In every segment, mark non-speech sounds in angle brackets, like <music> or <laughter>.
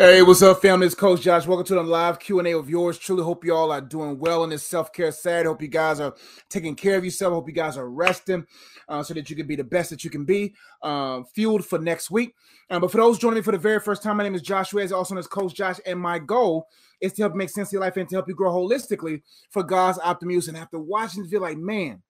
Hey, what's up, family? It's Coach Josh. Welcome to the live Q&A of yours. Truly hope you all are doing well in this self-care Saturday. Hope you guys are taking care of yourself. Hope you guys are resting uh, so that you can be the best that you can be, um, fueled for next week. Um, but for those joining me for the very first time, my name is Josh Reyes, also known as Coach Josh, and my goal is to help make sense of your life and to help you grow holistically for God's optimism. And after watching, feel like, man,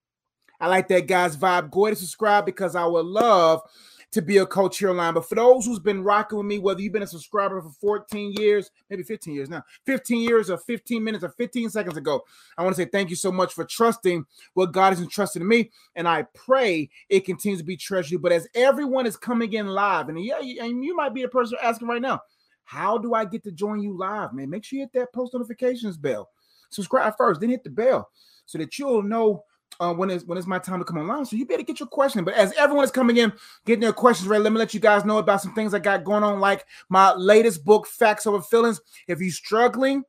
I like that guy's vibe. Go ahead and subscribe because I would love – to be a coach here online. But for those who's been rocking with me, whether you've been a subscriber for 14 years, maybe 15 years now, 15 years or 15 minutes or 15 seconds ago, I want to say thank you so much for trusting what God has entrusted in me. And I pray it continues to be treasured. But as everyone is coming in live, and yeah, and you might be the person asking right now, how do I get to join you live, man? Make sure you hit that post notifications bell. Subscribe first, then hit the bell so that you'll know uh, when it's when it's my time to come online. So you better get your question. But as everyone is coming in, getting their questions ready, let me let you guys know about some things I got going on, like my latest book, Facts Over Feelings. If you're struggling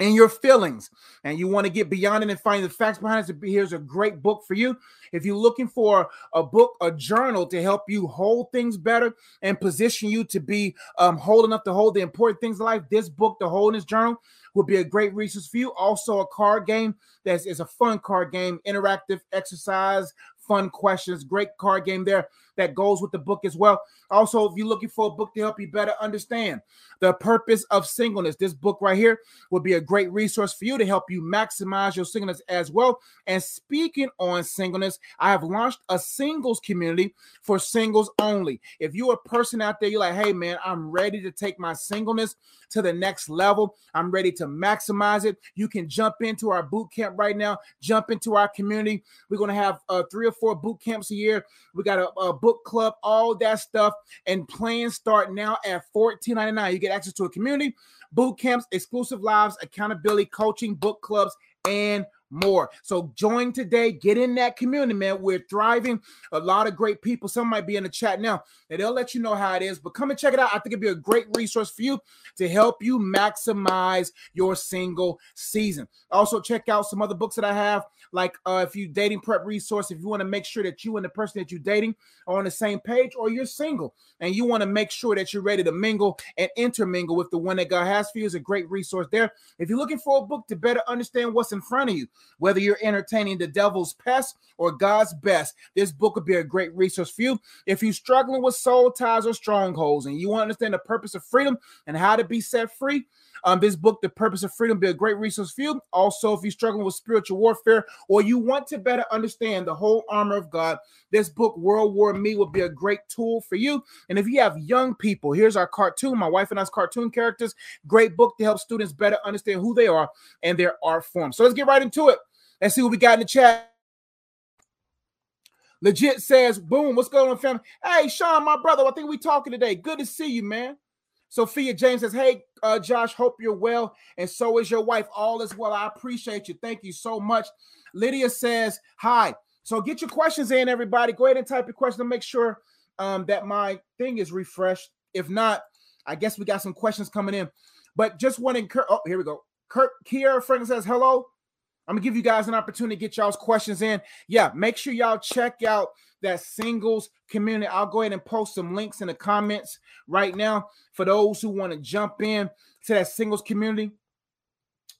in your feelings and you want to get beyond it and find the facts behind it, here's a great book for you. If you're looking for a book, a journal to help you hold things better and position you to be um, hold enough to hold the important things in life, this book, The Wholeness Journal, would be a great resource for you. Also, a card game that is a fun card game, interactive exercise, fun questions, great card game there that goes with the book as well. Also, if you're looking for a book to help you better understand the purpose of singleness, this book right here will be a great resource for you to help you maximize your singleness as well. And speaking on singleness, I have launched a singles community for singles only. If you're a person out there, you're like, hey man, I'm ready to take my singleness to the next level. I'm ready to maximize it. You can jump into our boot camp right now, jump into our community. We're going to have uh, three or four boot camps a year. We got a, a book club, all that stuff. And plans start now at $14.99. You get access to a community, boot camps, exclusive lives, accountability, coaching, book clubs, and more. So join today, get in that community, man. We're thriving. A lot of great people. Some might be in the chat now, and they'll let you know how it is. But come and check it out. I think it'd be a great resource for you to help you maximize your single season. Also, check out some other books that I have, like uh, if you dating prep resource, if you want to make sure that you and the person that you're dating are on the same page, or you're single and you want to make sure that you're ready to mingle and intermingle with the one that God has for you, is a great resource there. If you're looking for a book to better understand what's in front of you, whether you're entertaining the devil's pest or God's best, this book would be a great resource for you. If you're struggling with soul ties or strongholds and you want to understand the purpose of freedom and how to be set free, um, this book, The Purpose of Freedom, be a great resource for you. Also, if you're struggling with spiritual warfare or you want to better understand the whole armor of God, this book, World War Me, will be a great tool for you. And if you have young people, here's our cartoon, my wife and I's cartoon characters. Great book to help students better understand who they are and their art form. So let's get right into it. Let's see what we got in the chat. Legit says, boom, what's going on, family? Hey, Sean, my brother, I think we talking today. Good to see you, man. Sophia James says, Hey, uh, Josh, hope you're well. And so is your wife. All is well. I appreciate you. Thank you so much. Lydia says, Hi. So get your questions in, everybody. Go ahead and type your question to make sure um, that my thing is refreshed. If not, I guess we got some questions coming in. But just want to encourage. Oh, here we go. Kurt Kiera Frank says, Hello. I'm gonna give you guys an opportunity to get y'all's questions in. Yeah, make sure y'all check out that singles community. I'll go ahead and post some links in the comments right now for those who want to jump in to that singles community.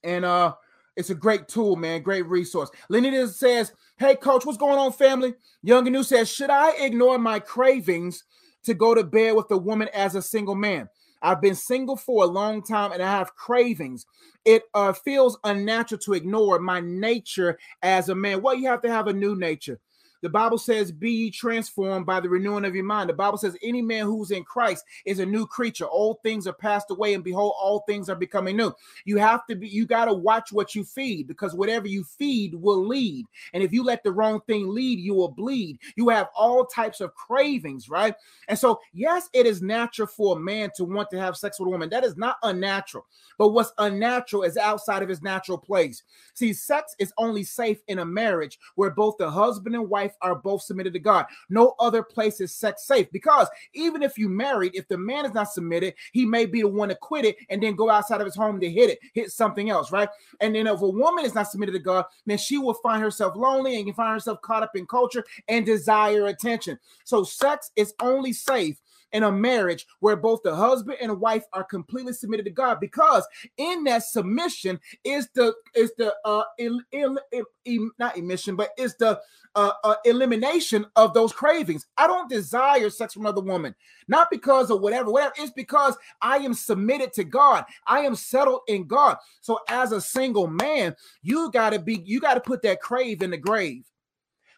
And uh it's a great tool, man. Great resource. Lenny says, Hey, coach, what's going on, family? Young and New says, Should I ignore my cravings to go to bed with a woman as a single man? I've been single for a long time and I have cravings. It uh, feels unnatural to ignore my nature as a man. Well, you have to have a new nature. The Bible says, Be ye transformed by the renewing of your mind. The Bible says, Any man who's in Christ is a new creature. Old things are passed away, and behold, all things are becoming new. You have to be, you got to watch what you feed because whatever you feed will lead. And if you let the wrong thing lead, you will bleed. You have all types of cravings, right? And so, yes, it is natural for a man to want to have sex with a woman. That is not unnatural. But what's unnatural is outside of his natural place. See, sex is only safe in a marriage where both the husband and wife are both submitted to God. No other place is sex safe because even if you married, if the man is not submitted, he may be the one to quit it and then go outside of his home to hit it, hit something else, right? And then if a woman is not submitted to God, then she will find herself lonely and can find herself caught up in culture and desire attention. So sex is only safe in a marriage where both the husband and wife are completely submitted to God because in that submission is the is the uh il, il, il, not emission but is the uh, uh, elimination of those cravings. I don't desire sex from another woman, not because of whatever, whatever. It's because I am submitted to God. I am settled in God. So as a single man, you got to be, you got to put that crave in the grave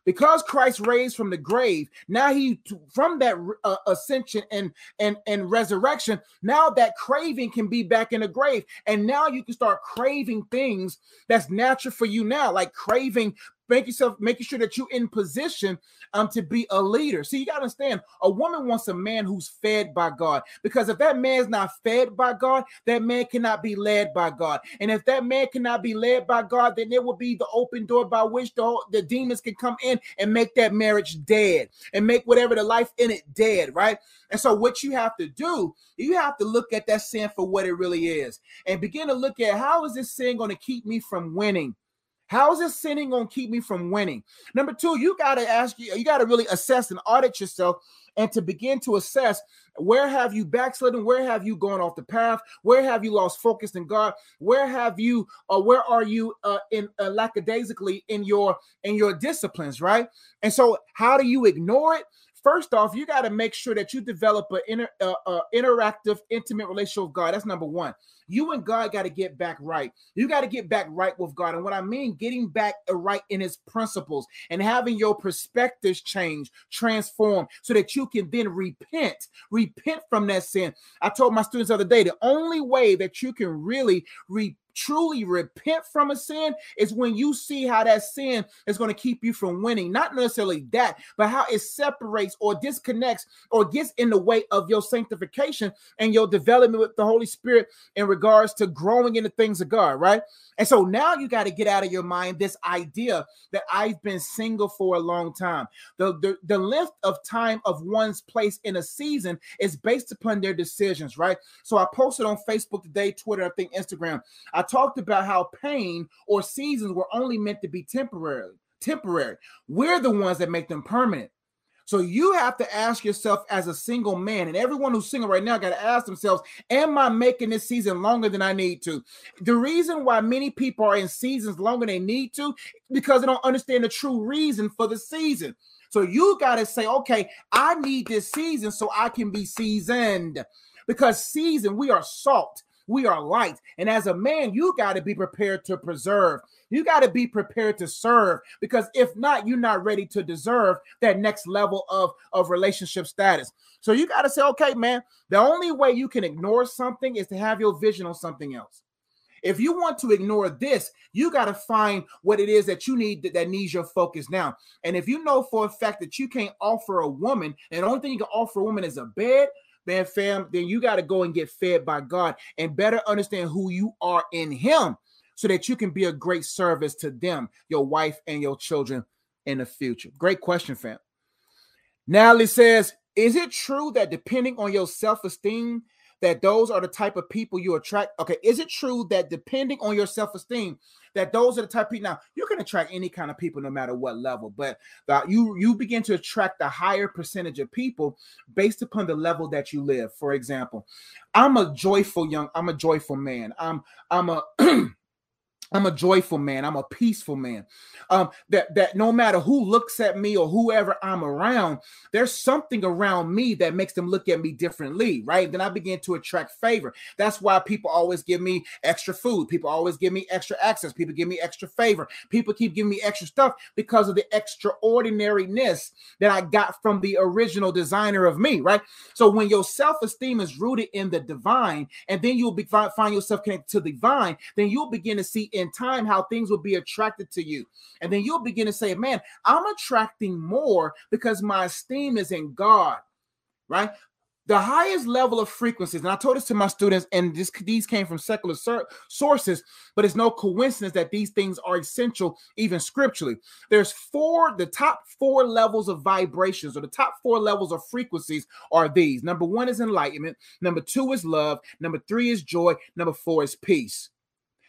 because Christ raised from the grave, now he from that uh, ascension and and and resurrection, now that craving can be back in the grave, and now you can start craving things that's natural for you now, like craving make yourself making sure that you're in position um to be a leader. See, you gotta understand a woman wants a man who's fed by God because if that man's not fed by God, that man cannot be led by God. And if that man cannot be led by God, then there will be the open door by which the, the demons can come in and make that marriage dead and make whatever the life in it dead, right? And so, what you have to do, you have to look at that sin for what it really is and begin to look at how is this sin going to keep me from winning? How is this sinning going to keep me from winning? Number two, you got to ask you, you got to really assess and audit yourself and to begin to assess where have you backslidden? Where have you gone off the path? Where have you lost focus in god? Where have you or uh, where are you uh, in uh, lackadaisically in your in your disciplines right? And so how do you ignore it First off, you got to make sure that you develop an inter, uh, uh, interactive, intimate relationship with God. That's number one. You and God got to get back right. You got to get back right with God. And what I mean, getting back right in His principles and having your perspectives change, transform, so that you can then repent, repent from that sin. I told my students the other day the only way that you can really repent truly repent from a sin is when you see how that sin is going to keep you from winning. Not necessarily that, but how it separates or disconnects or gets in the way of your sanctification and your development with the Holy Spirit in regards to growing in the things of God, right? And so now you got to get out of your mind this idea that I've been single for a long time. The, the, the length of time of one's place in a season is based upon their decisions, right? So I posted on Facebook today, Twitter, I think Instagram. I I talked about how pain or seasons were only meant to be temporary. Temporary. We're the ones that make them permanent. So you have to ask yourself as a single man, and everyone who's single right now got to ask themselves, Am I making this season longer than I need to? The reason why many people are in seasons longer than they need to, because they don't understand the true reason for the season. So you got to say, Okay, I need this season so I can be seasoned. Because season, we are salt. We are light. And as a man, you got to be prepared to preserve. You got to be prepared to serve because if not, you're not ready to deserve that next level of, of relationship status. So you got to say, okay, man, the only way you can ignore something is to have your vision on something else. If you want to ignore this, you got to find what it is that you need that, that, needs your focus now. And if you know for a fact that you can't offer a woman, and the only thing you can offer a woman is a bed, man, fam, then you got to go and get fed by God and better understand who you are in Him so that you can be a great service to them, your wife, and your children in the future. Great question, fam. Natalie says, Is it true that depending on your self esteem, that those are the type of people you attract? Okay, is it true that depending on your self esteem, that those are the type of people. Now you can attract any kind of people no matter what level, but the, you you begin to attract the higher percentage of people based upon the level that you live. For example, I'm a joyful young, I'm a joyful man. I'm I'm a <clears throat> I'm a joyful man. I'm a peaceful man. Um, that that no matter who looks at me or whoever I'm around, there's something around me that makes them look at me differently, right? Then I begin to attract favor. That's why people always give me extra food. People always give me extra access. People give me extra favor. People keep giving me extra stuff because of the extraordinariness that I got from the original designer of me, right? So when your self-esteem is rooted in the divine, and then you'll be, find yourself connected to the divine, then you'll begin to see in time how things will be attracted to you. And then you'll begin to say, man, I'm attracting more because my esteem is in God, right? The highest level of frequencies, and I told this to my students, and this, these came from secular sur- sources, but it's no coincidence that these things are essential, even scripturally. There's four, the top four levels of vibrations, or the top four levels of frequencies are these. Number one is enlightenment, number two is love, number three is joy, number four is peace.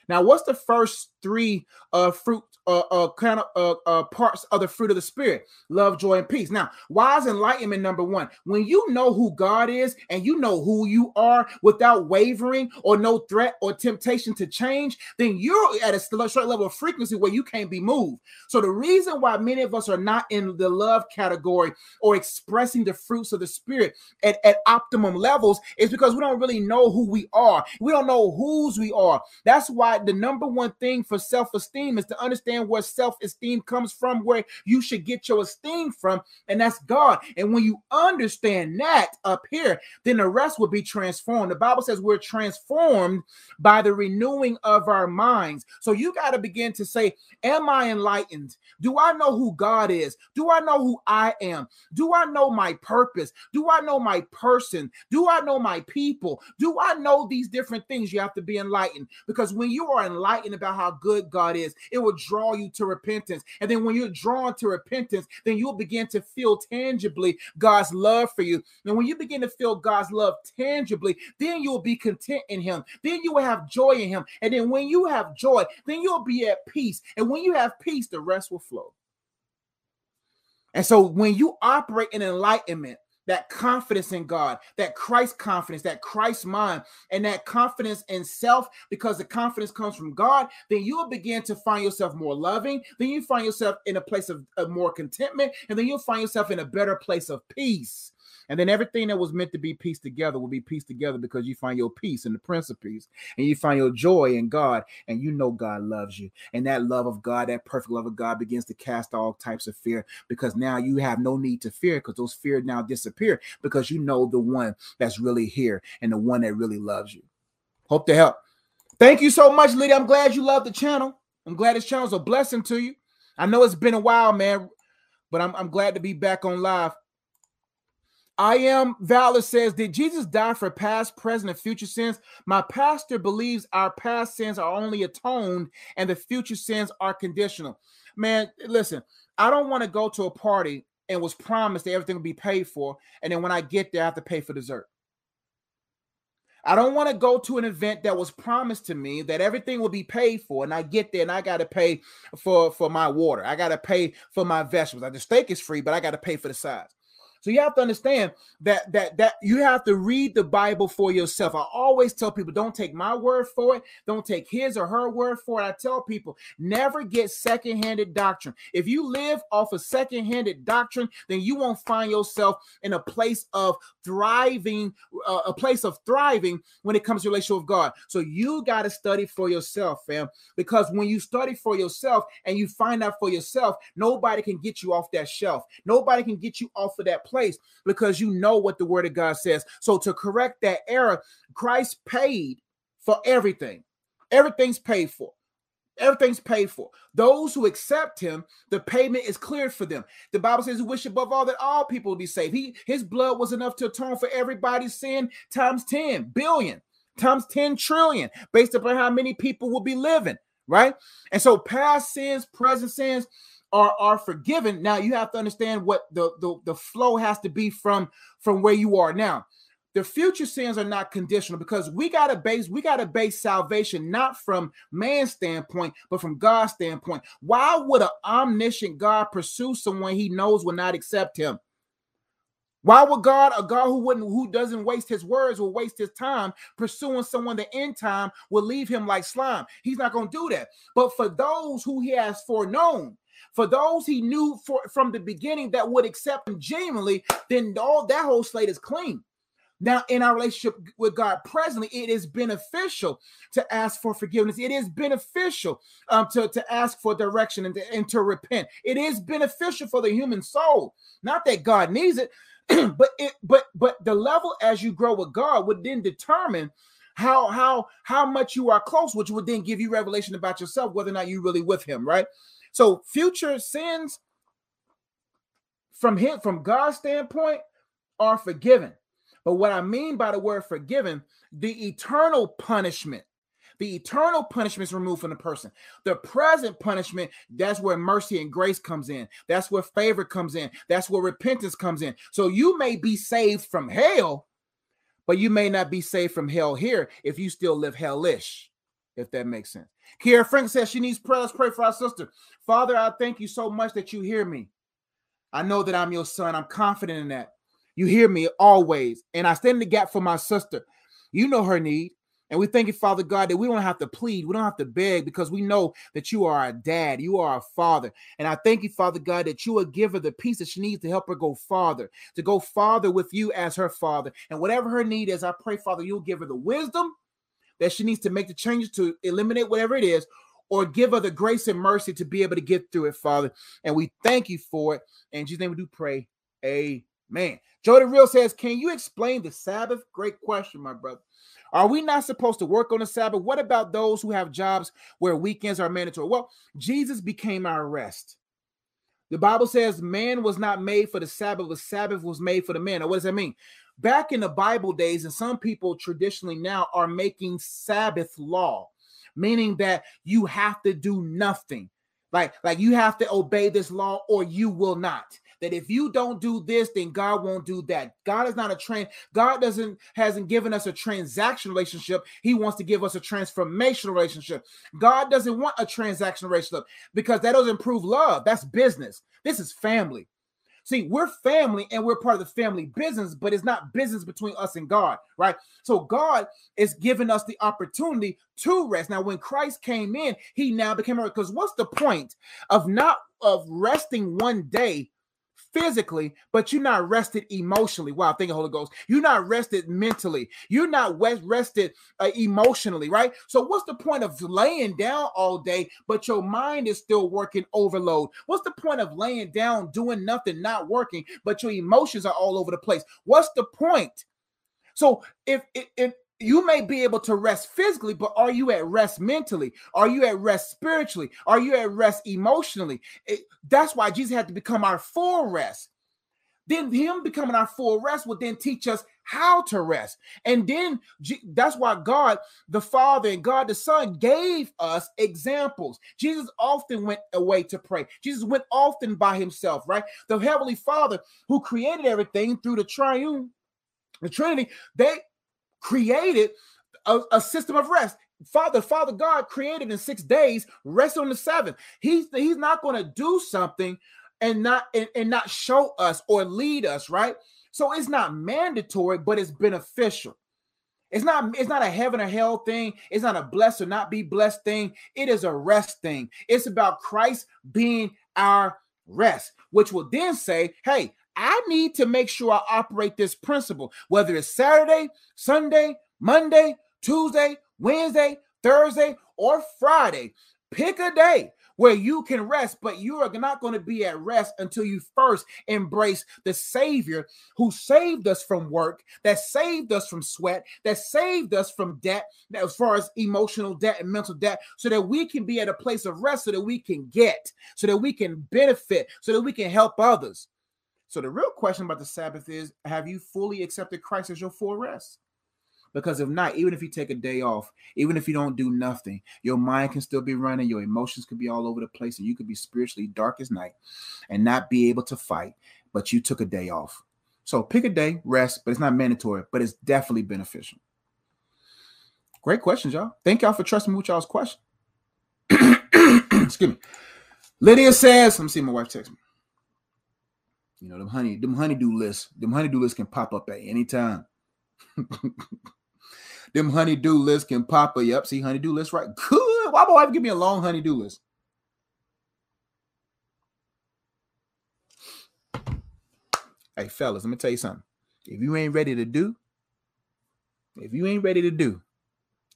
Now, what's the first three uh, fruit uh, uh, kind of uh, uh, parts of the fruit of the spirit love joy and peace. Now why is enlightenment number one when you know who god is and you know who you are without wavering or no threat or temptation to change then you're at a certain level of frequency where you can't be moved. So the reason why many of us are not in the love category or expressing the fruits of the spirit at, at optimum levels is because we don't really know who we are. We don't know whose we are. That's why the number one thing for self-esteem is to understand where self-esteem comes from, where you should get your esteem from, and that's God. And when you understand that up here, then the rest will be transformed. The Bible says we're transformed by the renewing of our minds. So you got to begin to say, Am I enlightened? Do I know who God is? Do I know who I am? Do I know my purpose? Do I know my person? Do I know my people? Do I know these different things? You have to be enlightened because when you are enlightened about how good God is, it will draw you to repentance. And then when you're drawn to repentance, then you'll begin to feel tangibly God's love for you. And when you begin to feel God's love tangibly, then you'll be content in Him. Then you will have joy in Him. And then when you have joy, then you'll be at peace. And when you have peace, the rest will flow. And so when you operate in enlightenment, that confidence in God, that Christ confidence, that Christ mind, and that confidence in self, because the confidence comes from God, then you will begin to find yourself more loving. Then you find yourself in a place of, of more contentment, and then you'll find yourself in a better place of peace. And then everything that was meant to be pieced together will be pieced together because you find your peace in the Prince of Peace and you find your joy in God and you know God loves you. And that love of God, that perfect love of God begins to cast all types of fear because now you have no need to fear because those fears now disappear because you know the one that's really here and the one that really loves you. Hope to help. Thank you so much, Lydia. I'm glad you love the channel. I'm glad this channel's a blessing to you. I know it's been a while, man, but I'm, I'm glad to be back on live. I am Valor says, Did Jesus die for past, present, and future sins? My pastor believes our past sins are only atoned and the future sins are conditional. Man, listen, I don't want to go to a party and was promised that everything will be paid for, and then when I get there, I have to pay for dessert. I don't want to go to an event that was promised to me that everything will be paid for, and I get there and I got to pay for for my water. I got to pay for my vegetables. The steak is free, but I got to pay for the sides. So you have to understand that that that you have to read the Bible for yourself. I always tell people don't take my word for it, don't take his or her word for it. I tell people never get second-handed doctrine. If you live off of second-handed doctrine, then you won't find yourself in a place of thriving, uh, a place of thriving when it comes to relationship with God. So you got to study for yourself, fam, because when you study for yourself and you find out for yourself, nobody can get you off that shelf. Nobody can get you off of that place because you know what the word of God says. So to correct that error, Christ paid for everything. Everything's paid for. Everything's paid for. Those who accept him, the payment is cleared for them. The Bible says, wish above all that all people be saved." He, his blood was enough to atone for everybody's sin times 10 billion, times 10 trillion, based upon how many people will be living, right? And so past sins, present sins, are are forgiven now you have to understand what the, the the flow has to be from from where you are now the future sins are not conditional because we got to base we got to base salvation not from man's standpoint but from god's standpoint why would an omniscient god pursue someone he knows will not accept him why would God, a God who wouldn't, who doesn't waste his words, will waste his time pursuing someone that in time will leave him like slime? He's not going to do that. But for those who he has foreknown, for those he knew for, from the beginning that would accept him genuinely, then all that whole slate is clean. Now, in our relationship with God presently, it is beneficial to ask for forgiveness. It is beneficial um, to, to ask for direction and to, and to repent. It is beneficial for the human soul. Not that God needs it, <clears throat> but it but but the level as you grow with God would then determine how how how much you are close, which would then give you revelation about yourself, whether or not you're really with Him, right? So future sins from him, from God's standpoint, are forgiven. But what I mean by the word forgiven, the eternal punishment, the eternal punishment is removed from the person. The present punishment, that's where mercy and grace comes in. That's where favor comes in. That's where repentance comes in. So you may be saved from hell, but you may not be saved from hell here if you still live hellish. If that makes sense. Kiera Frank says she needs prayer. Let's pray for our sister. Father, I thank you so much that you hear me. I know that I'm your son. I'm confident in that. You hear me always. And I stand in the gap for my sister. You know her need. And we thank you, Father God, that we don't have to plead, we don't have to beg because we know that you are a dad, you are a father. And I thank you, Father God, that you will give her the peace that she needs to help her go farther, to go farther with you as her father. And whatever her need is, I pray, Father, you'll give her the wisdom that she needs to make the changes to eliminate whatever it is, or give her the grace and mercy to be able to get through it, Father. And we thank you for it. And Jesus' name we do pray. Amen. Jody Real says, Can you explain the Sabbath? Great question, my brother. Are we not supposed to work on the Sabbath? What about those who have jobs where weekends are mandatory? Well, Jesus became our rest. The Bible says man was not made for the Sabbath, the Sabbath was made for the man. Now, what does that mean? Back in the Bible days, and some people traditionally now are making Sabbath law, meaning that you have to do nothing. Like, like you have to obey this law or you will not that if you don't do this, then God won't do that. God is not a train. God doesn't hasn't given us a transaction relationship. He wants to give us a transformational relationship. God doesn't want a transaction relationship because that doesn't prove love. That's business. This is family. See, we're family and we're part of the family business, but it's not business between us and God, right? So God is giving us the opportunity to rest. Now, when Christ came in, he now became a because what's the point of not of resting one day physically, but you're not rested emotionally. Wow, thank you, Holy Ghost. You're not rested mentally. You're not rested uh, emotionally, right? So, what's the point of laying down all day, but your mind is still working overload? What's the point of laying down, doing nothing, not working, but your emotions are all over the place? What's the point? So, if, if, you may be able to rest physically, but are you at rest mentally? Are you at rest spiritually? Are you at rest emotionally? It, that's why Jesus had to become our full rest. Then him becoming our full rest would then teach us how to rest. And then that's why God the Father and God the Son gave us examples. Jesus often went away to pray. Jesus went often by himself, right? The Heavenly Father who created everything through the triune, the Trinity, they created a, a system of rest. Father, Father God created in six days, rest on the seventh. He's he's not going to do something and not and, and not show us or lead us, right? So it's not mandatory, but it's beneficial. It's not it's not a heaven or hell thing. It's not a blessed or not be blessed thing. It is a rest thing. It's about Christ being our rest, which will then say, "Hey, I need to make sure I operate this principle, whether it's Saturday, Sunday, Monday, Tuesday, Wednesday, Thursday, or Friday. Pick a day where you can rest, but you are not going to be at rest until you first embrace the Savior who saved us from work, that saved us from sweat, that saved us from debt, as far as emotional debt and mental debt, so that we can be at a place of rest, so that we can get, so that we can benefit, so that we can help others. So the real question about the Sabbath is have you fully accepted Christ as your full rest? Because if not, even if you take a day off, even if you don't do nothing, your mind can still be running, your emotions could be all over the place, and you could be spiritually dark as night and not be able to fight, but you took a day off. So pick a day, rest, but it's not mandatory, but it's definitely beneficial. Great questions, y'all. Thank y'all for trusting me with y'all's question. <coughs> Excuse me. Lydia says, let me see my wife text me. You know, them honey, them honeydew lists, them honeydew lists can pop up at any time. <laughs> them honeydew lists can pop up. Yep, see honeydew list, right? Good. Why my wife give me a long honeydew list? Hey, fellas, let me tell you something. If you ain't ready to do, if you ain't ready to do,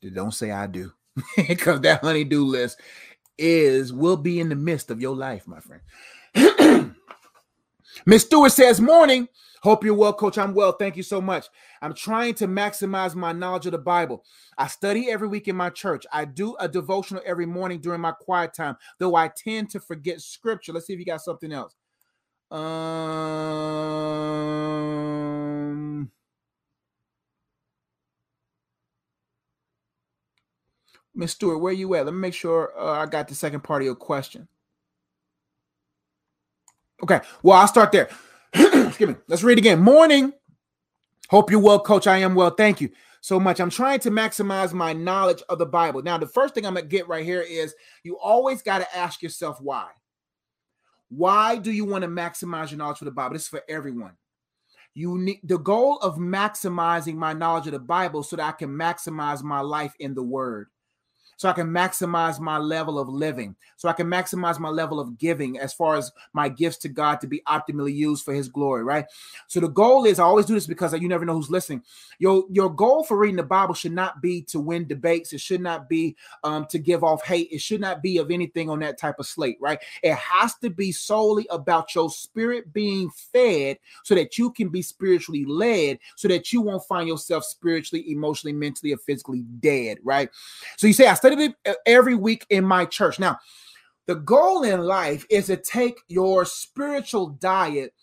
then don't say I do. <laughs> because that honeydew list is will be in the midst of your life, my friend. <clears throat> Miss Stewart says, Morning. Hope you're well, coach. I'm well. Thank you so much. I'm trying to maximize my knowledge of the Bible. I study every week in my church. I do a devotional every morning during my quiet time, though I tend to forget scripture. Let's see if you got something else. Um, Miss Stewart, where you at? Let me make sure uh, I got the second part of your question. Okay, well, I'll start there. <clears throat> Excuse me. Let's read again. Morning. Hope you're well, coach. I am well. Thank you so much. I'm trying to maximize my knowledge of the Bible. Now, the first thing I'm going to get right here is you always got to ask yourself why. Why do you want to maximize your knowledge of the Bible? This is for everyone. You need the goal of maximizing my knowledge of the Bible so that I can maximize my life in the Word so I can maximize my level of living, so I can maximize my level of giving as far as my gifts to God to be optimally used for his glory, right? So the goal is I always do this because you never know who's listening. Your your goal for reading the Bible should not be to win debates, it should not be um, to give off hate, it should not be of anything on that type of slate, right? It has to be solely about your spirit being fed so that you can be spiritually led, so that you won't find yourself spiritually, emotionally, mentally, or physically dead, right? So you say I studied uh, every week in my church. Now, the goal in life is to take your spiritual diet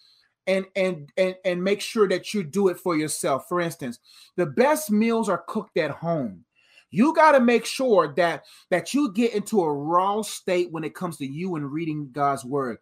and and and and make sure that you do it for yourself. For instance, the best meals are cooked at home. You got to make sure that that you get into a raw state when it comes to you and reading God's word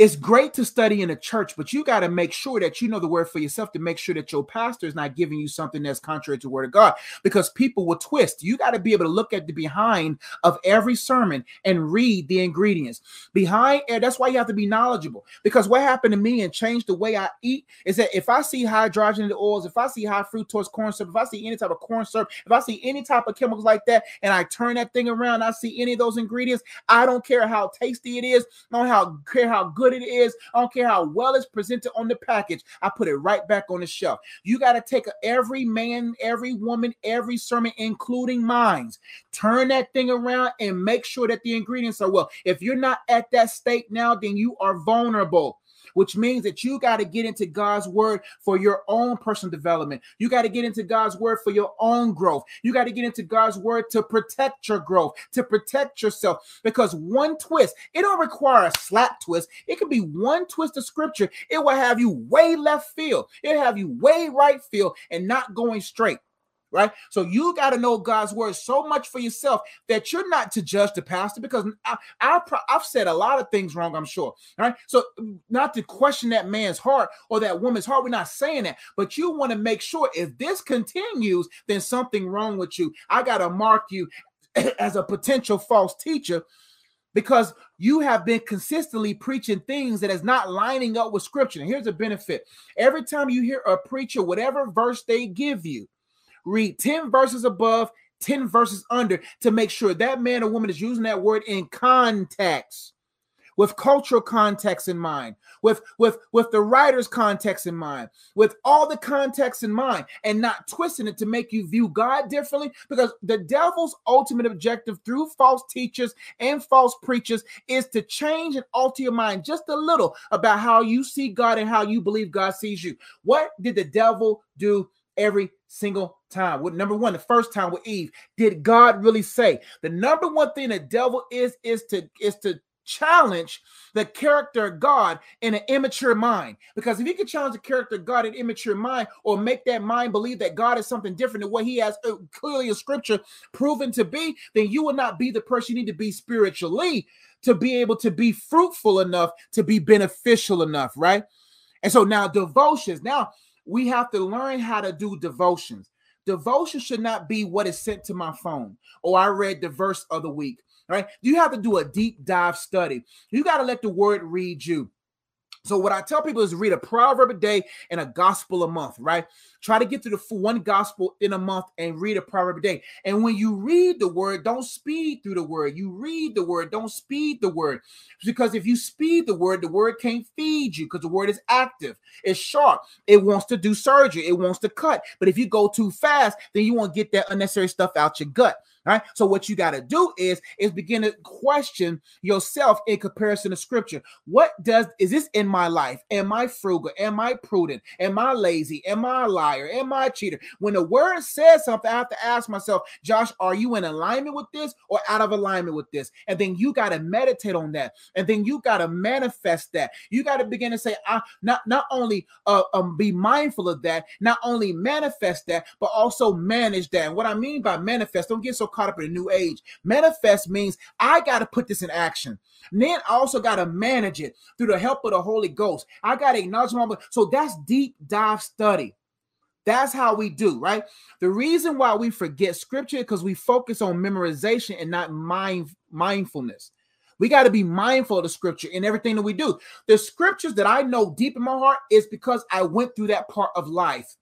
it's great to study in a church, but you got to make sure that you know the word for yourself to make sure that your pastor is not giving you something that's contrary to the word of God because people will twist. You got to be able to look at the behind of every sermon and read the ingredients. Behind eh, that's why you have to be knowledgeable because what happened to me and changed the way I eat is that if I see hydrogenated oils, if I see high fructose corn syrup, if I see any type of corn syrup, if I see any type of chemicals like that, and I turn that thing around, I see any of those ingredients, I don't care how tasty it is, I don't care how good good it is. I don't care how well it's presented on the package. I put it right back on the shelf. You got to take every man, every woman, every sermon, including mine, turn that thing around and make sure that the ingredients are well. If you're not at that state now, then you are vulnerable which means that you got to get into God's word for your own personal development. You got to get into God's word for your own growth. You got to get into God's word to protect your growth, to protect yourself. Because one twist, it don't require a slap twist. It could be one twist of scripture. It will have you way left field. It'll have you way right field and not going straight right? So you got to know God's word so much for yourself that you're not to judge the pastor because I, I, have said a lot of things wrong, I'm sure, right? So mm, not to question that man's heart or that woman's heart, we're not saying that, but you want to make sure if this continues, then something wrong with you. I got to mark you <clears throat> as a potential false teacher because you have been consistently preaching things that is not lining up with scripture. And here's a benefit. Every time you hear a preacher, whatever verse they give you, read 10 verses above, 10 verses under to make sure that man or woman is using that word in context with cultural context in mind with with with the writer's context in mind with all the context in mind and not twisting it to make you view god differently because the devil's ultimate objective through false teachers and false preachers is to change and alter your mind just a little about how you see god and how you believe god sees you. What did the devil do every single time. With number one, the first time with Eve, did God really say? The number one thing the devil is is to is to challenge the character of God in an immature mind. Because if you can challenge the character of God in immature mind, or make that mind believe that God is something different than what He has uh, clearly in Scripture proven to be, then you will not be the person you need to be spiritually to be able to be fruitful enough to be beneficial enough, right? And so now devotions. Now we have to learn how to do devotions. Devotion should not be what is sent to my phone. Oh, I read the verse of the week. Right? You have to do a deep dive study. You got to let the word read you. So what I tell people is read a proverb a day and a gospel a month, right? Try to get to the full one gospel in a month and read a proverb a day. And when you read the word, don't speed through the word. You read the word, don't speed the word. Because if you speed the word, the word can't feed you because the word is active. It's sharp. It wants to do surgery. It wants to cut. But if you go too fast, then you won't get that unnecessary stuff out your gut. Right. So what you got to do is is begin to question yourself in comparison to scripture. What does is this in my life? Am I frugal? Am I prudent? Am I lazy? Am I a liar? Am I a cheater? When the word says something, I have to ask myself, Josh, are you in alignment with this or out of alignment with this? And then you got to meditate on that. And then you got to manifest that. You got to begin to say, I not not only uh, um, be mindful of that, not only manifest that, but also manage that. And what I mean by manifest, don't get so caught up in a new age. Manifest means I got to put this in action. then I also got to manage it through the help of the Holy Ghost. I got to acknowledge my so that's deep dive study. That's how we do, right? The reason why we forget scripture because we focus on memorization and not mind mindfulness. We got to be mindful of the scripture in everything that we do. The scriptures that I know deep in my heart is because I went through that part of life.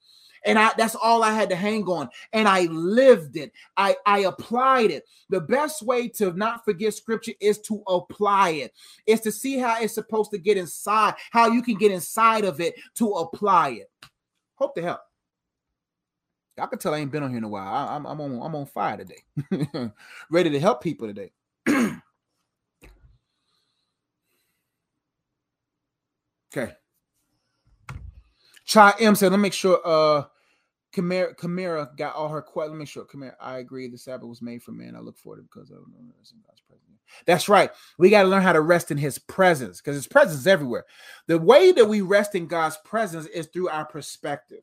And I that's all I had to hang on. And I lived it. I, I applied it. The best way to not forget scripture is to apply it. It's to see how it's supposed to get inside, how you can get inside of it to apply it. Hope to help. I can tell I ain't been on here in a while. I, am I'm on I'm on fire today, <laughs> ready to help people today. <clears throat> okay. Chai M said, "Let me make sure." Uh, Kamara, Kamara got all her questions. Let me make sure. Kamara, I agree. The Sabbath was made for man. I look forward to it because of God's presence. That's right. We got to learn how to rest in His presence because His presence is everywhere. The way that we rest in God's presence is through our perspective.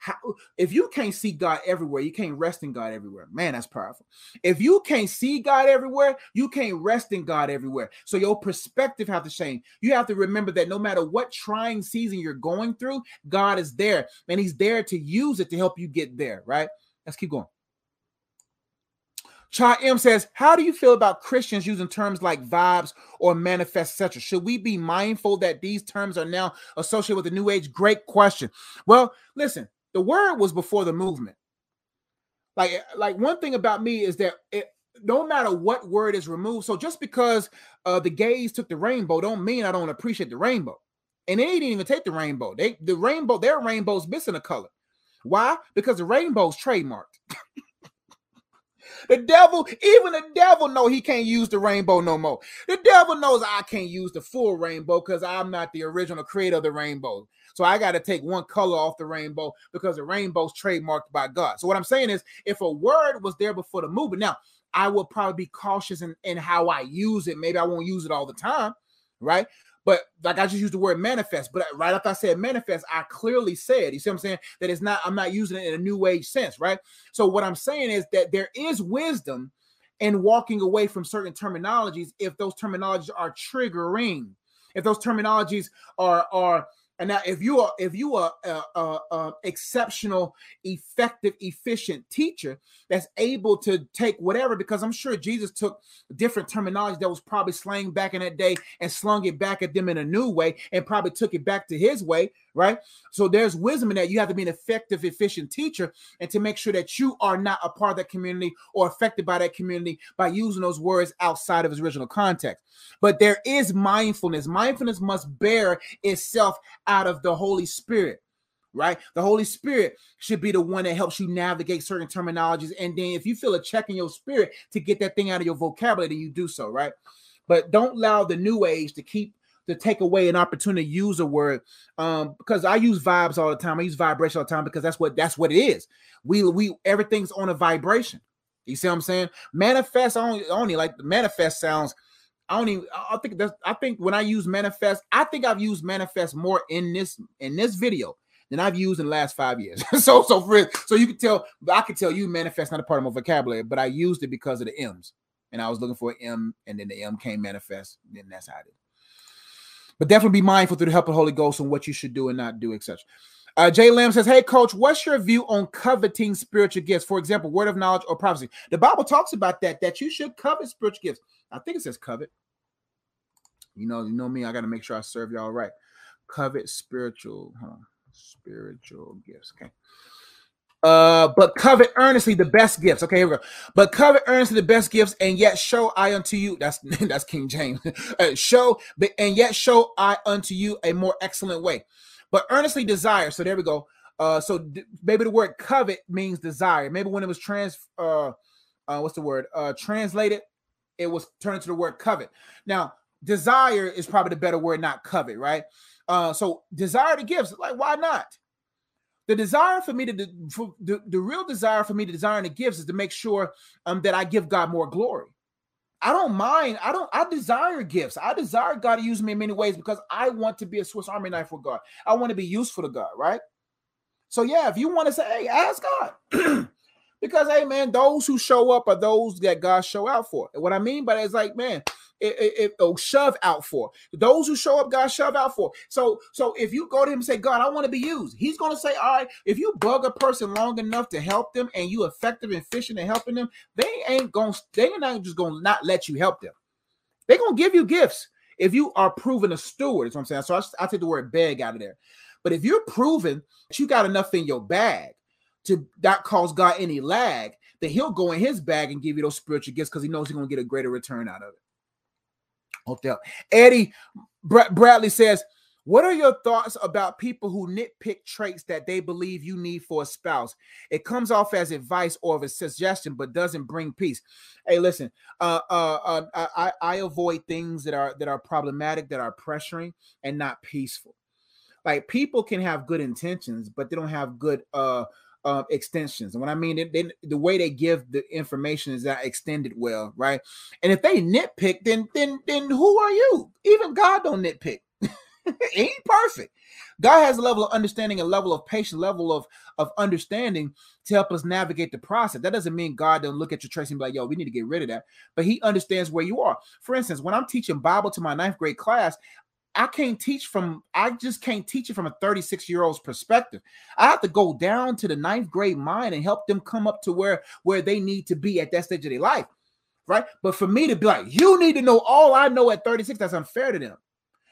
How, if you can't see God everywhere, you can't rest in God everywhere. Man, that's powerful. If you can't see God everywhere, you can't rest in God everywhere. So your perspective have to change. You have to remember that no matter what trying season you're going through, God is there and He's there to use it to help you get there. Right? Let's keep going. Cha M says, How do you feel about Christians using terms like vibes or manifest, etc.? Should we be mindful that these terms are now associated with the new age? Great question. Well, listen, the word was before the movement. Like, eh, like one thing about me is that it, no matter what word is removed, so just because uh, the gays took the rainbow, don't mean I don't appreciate the rainbow. And they didn't even take the rainbow. They the rainbow, their rainbow's missing a color. Why? Because the rainbow's trademarked. <laughs> The devil, even the devil know he can't use the rainbow no more. The devil knows I can't use the full rainbow because I'm not the original creator of the rainbow. So I got to take one color off the rainbow because the rainbow's trademarked by God. So what I'm saying is if a word was there before the movement, now I will probably be cautious in, in how I use it. Maybe I won't use it all the time, right? But like I just used the word manifest, but uh, right after I said manifest, I clearly said, you see what I'm saying? That it's not, I'm not using it in a new age sense, right? So what I'm saying is that there is wisdom in walking away from certain terminologies if those terminologies are triggering, if those terminologies are are and now, if you are if you are a, a, a, exceptional, effective, efficient teacher that's able to take whatever, because I'm sure Jesus took different terminology that was probably slang back in that day and slung it back at them in a new way, and probably took it back to his way, right? So there's wisdom in that. You have to be an effective, efficient teacher, and to make sure that you are not a part of that community or affected by that community by using those words outside of its original context. But there is mindfulness. Mindfulness must bear itself out of the Holy Spirit right? The Holy Spirit should be the one that helps you navigate certain terminologies. And then if you feel a check in your spirit to get that thing out of your vocabulary, then you do so, right? But don't allow the new age to keep to take away an opportunity to use a word. Um, because I use vibes all the time. I use vibration all the time because that's what that's what it is. We we everything's on a vibration. You see what I'm saying? Manifest only only like the manifest sounds I don't even. I think that's. I think when I use manifest, I think I've used manifest more in this in this video than I've used in the last five years. <laughs> so so for so you can tell. I can tell you manifest not a part of my vocabulary, but I used it because of the M's, and I was looking for an M, and then the M came manifest, and that's how I did. But definitely be mindful through the help of the Holy Ghost on what you should do and not do, etc. Uh, Jay Lamb says, Hey, coach, what's your view on coveting spiritual gifts? For example, word of knowledge or prophecy. The Bible talks about that, that you should covet spiritual gifts. I think it says covet. You know, you know me, I got to make sure I serve y'all right. Covet spiritual, huh? Spiritual gifts. Okay. Uh, but covet earnestly the best gifts. Okay, here we go. But covet earnestly the best gifts, and yet show I unto you. That's <laughs> that's King James. <laughs> uh, show, but and yet show I unto you a more excellent way. But earnestly desire. So there we go. Uh, so d- maybe the word covet means desire. Maybe when it was trans, uh, uh, what's the word? Uh, translated, it was turned to the word covet. Now, desire is probably the better word, not covet, right? Uh, so desire the gifts, like why not? The desire for me to for the, the real desire for me to desire the gifts is to make sure um that I give God more glory. I don't mind. I don't. I desire gifts. I desire God to use me in many ways because I want to be a Swiss Army knife for God. I want to be useful to God, right? So yeah, if you want to say, hey, ask God. <clears throat> because hey man, those who show up are those that God show out for. And what I mean by that is like, man, it, it, shove out for. Those who show up, God shove out for. So, so if you go to him and say, God, I want to be used, he's gonna say, All right, if you bug a person long enough to help them and you effective in fishing and helping them, they ain't gonna they're not just gonna not let you help them. They're gonna give you gifts if you are proven a steward. Is what I'm saying. So I, I take the word beg out of there. But if you're proven that you got enough in your bag to not cause God any lag, then he'll go in his bag and give you those spiritual gifts because he knows he's going to get a greater return out of it. Hotel. Eddie Br- Bradley says, What are your thoughts about people who nitpick traits that they believe you need for a spouse? It comes off as advice or a suggestion, but doesn't bring peace. Hey, listen, uh, uh, uh, I, I avoid things that are that are problematic, that are pressuring, and not peaceful. Like people can have good intentions, but they don't have good uh uh, extensions. And what I mean it, they, the way they give the information is not extended well, right? And if they nitpick, then then then who are you? Even God don't nitpick. <laughs> he ain't perfect. God has a level of understanding, a level of patience, level of of understanding to help us navigate the process. That doesn't mean God don't look at your trace and be like, "Yo, we need to get rid of that." But He understands where you are. For instance, when I'm teaching Bible to my ninth grade class, I can't teach from I just can't teach it from a 36 year old's perspective. I have to go down to the ninth grade mind and help them come up to where where they need to be at that stage of their life, right? But for me to be like, you need to know all I know at 36, that's unfair to them.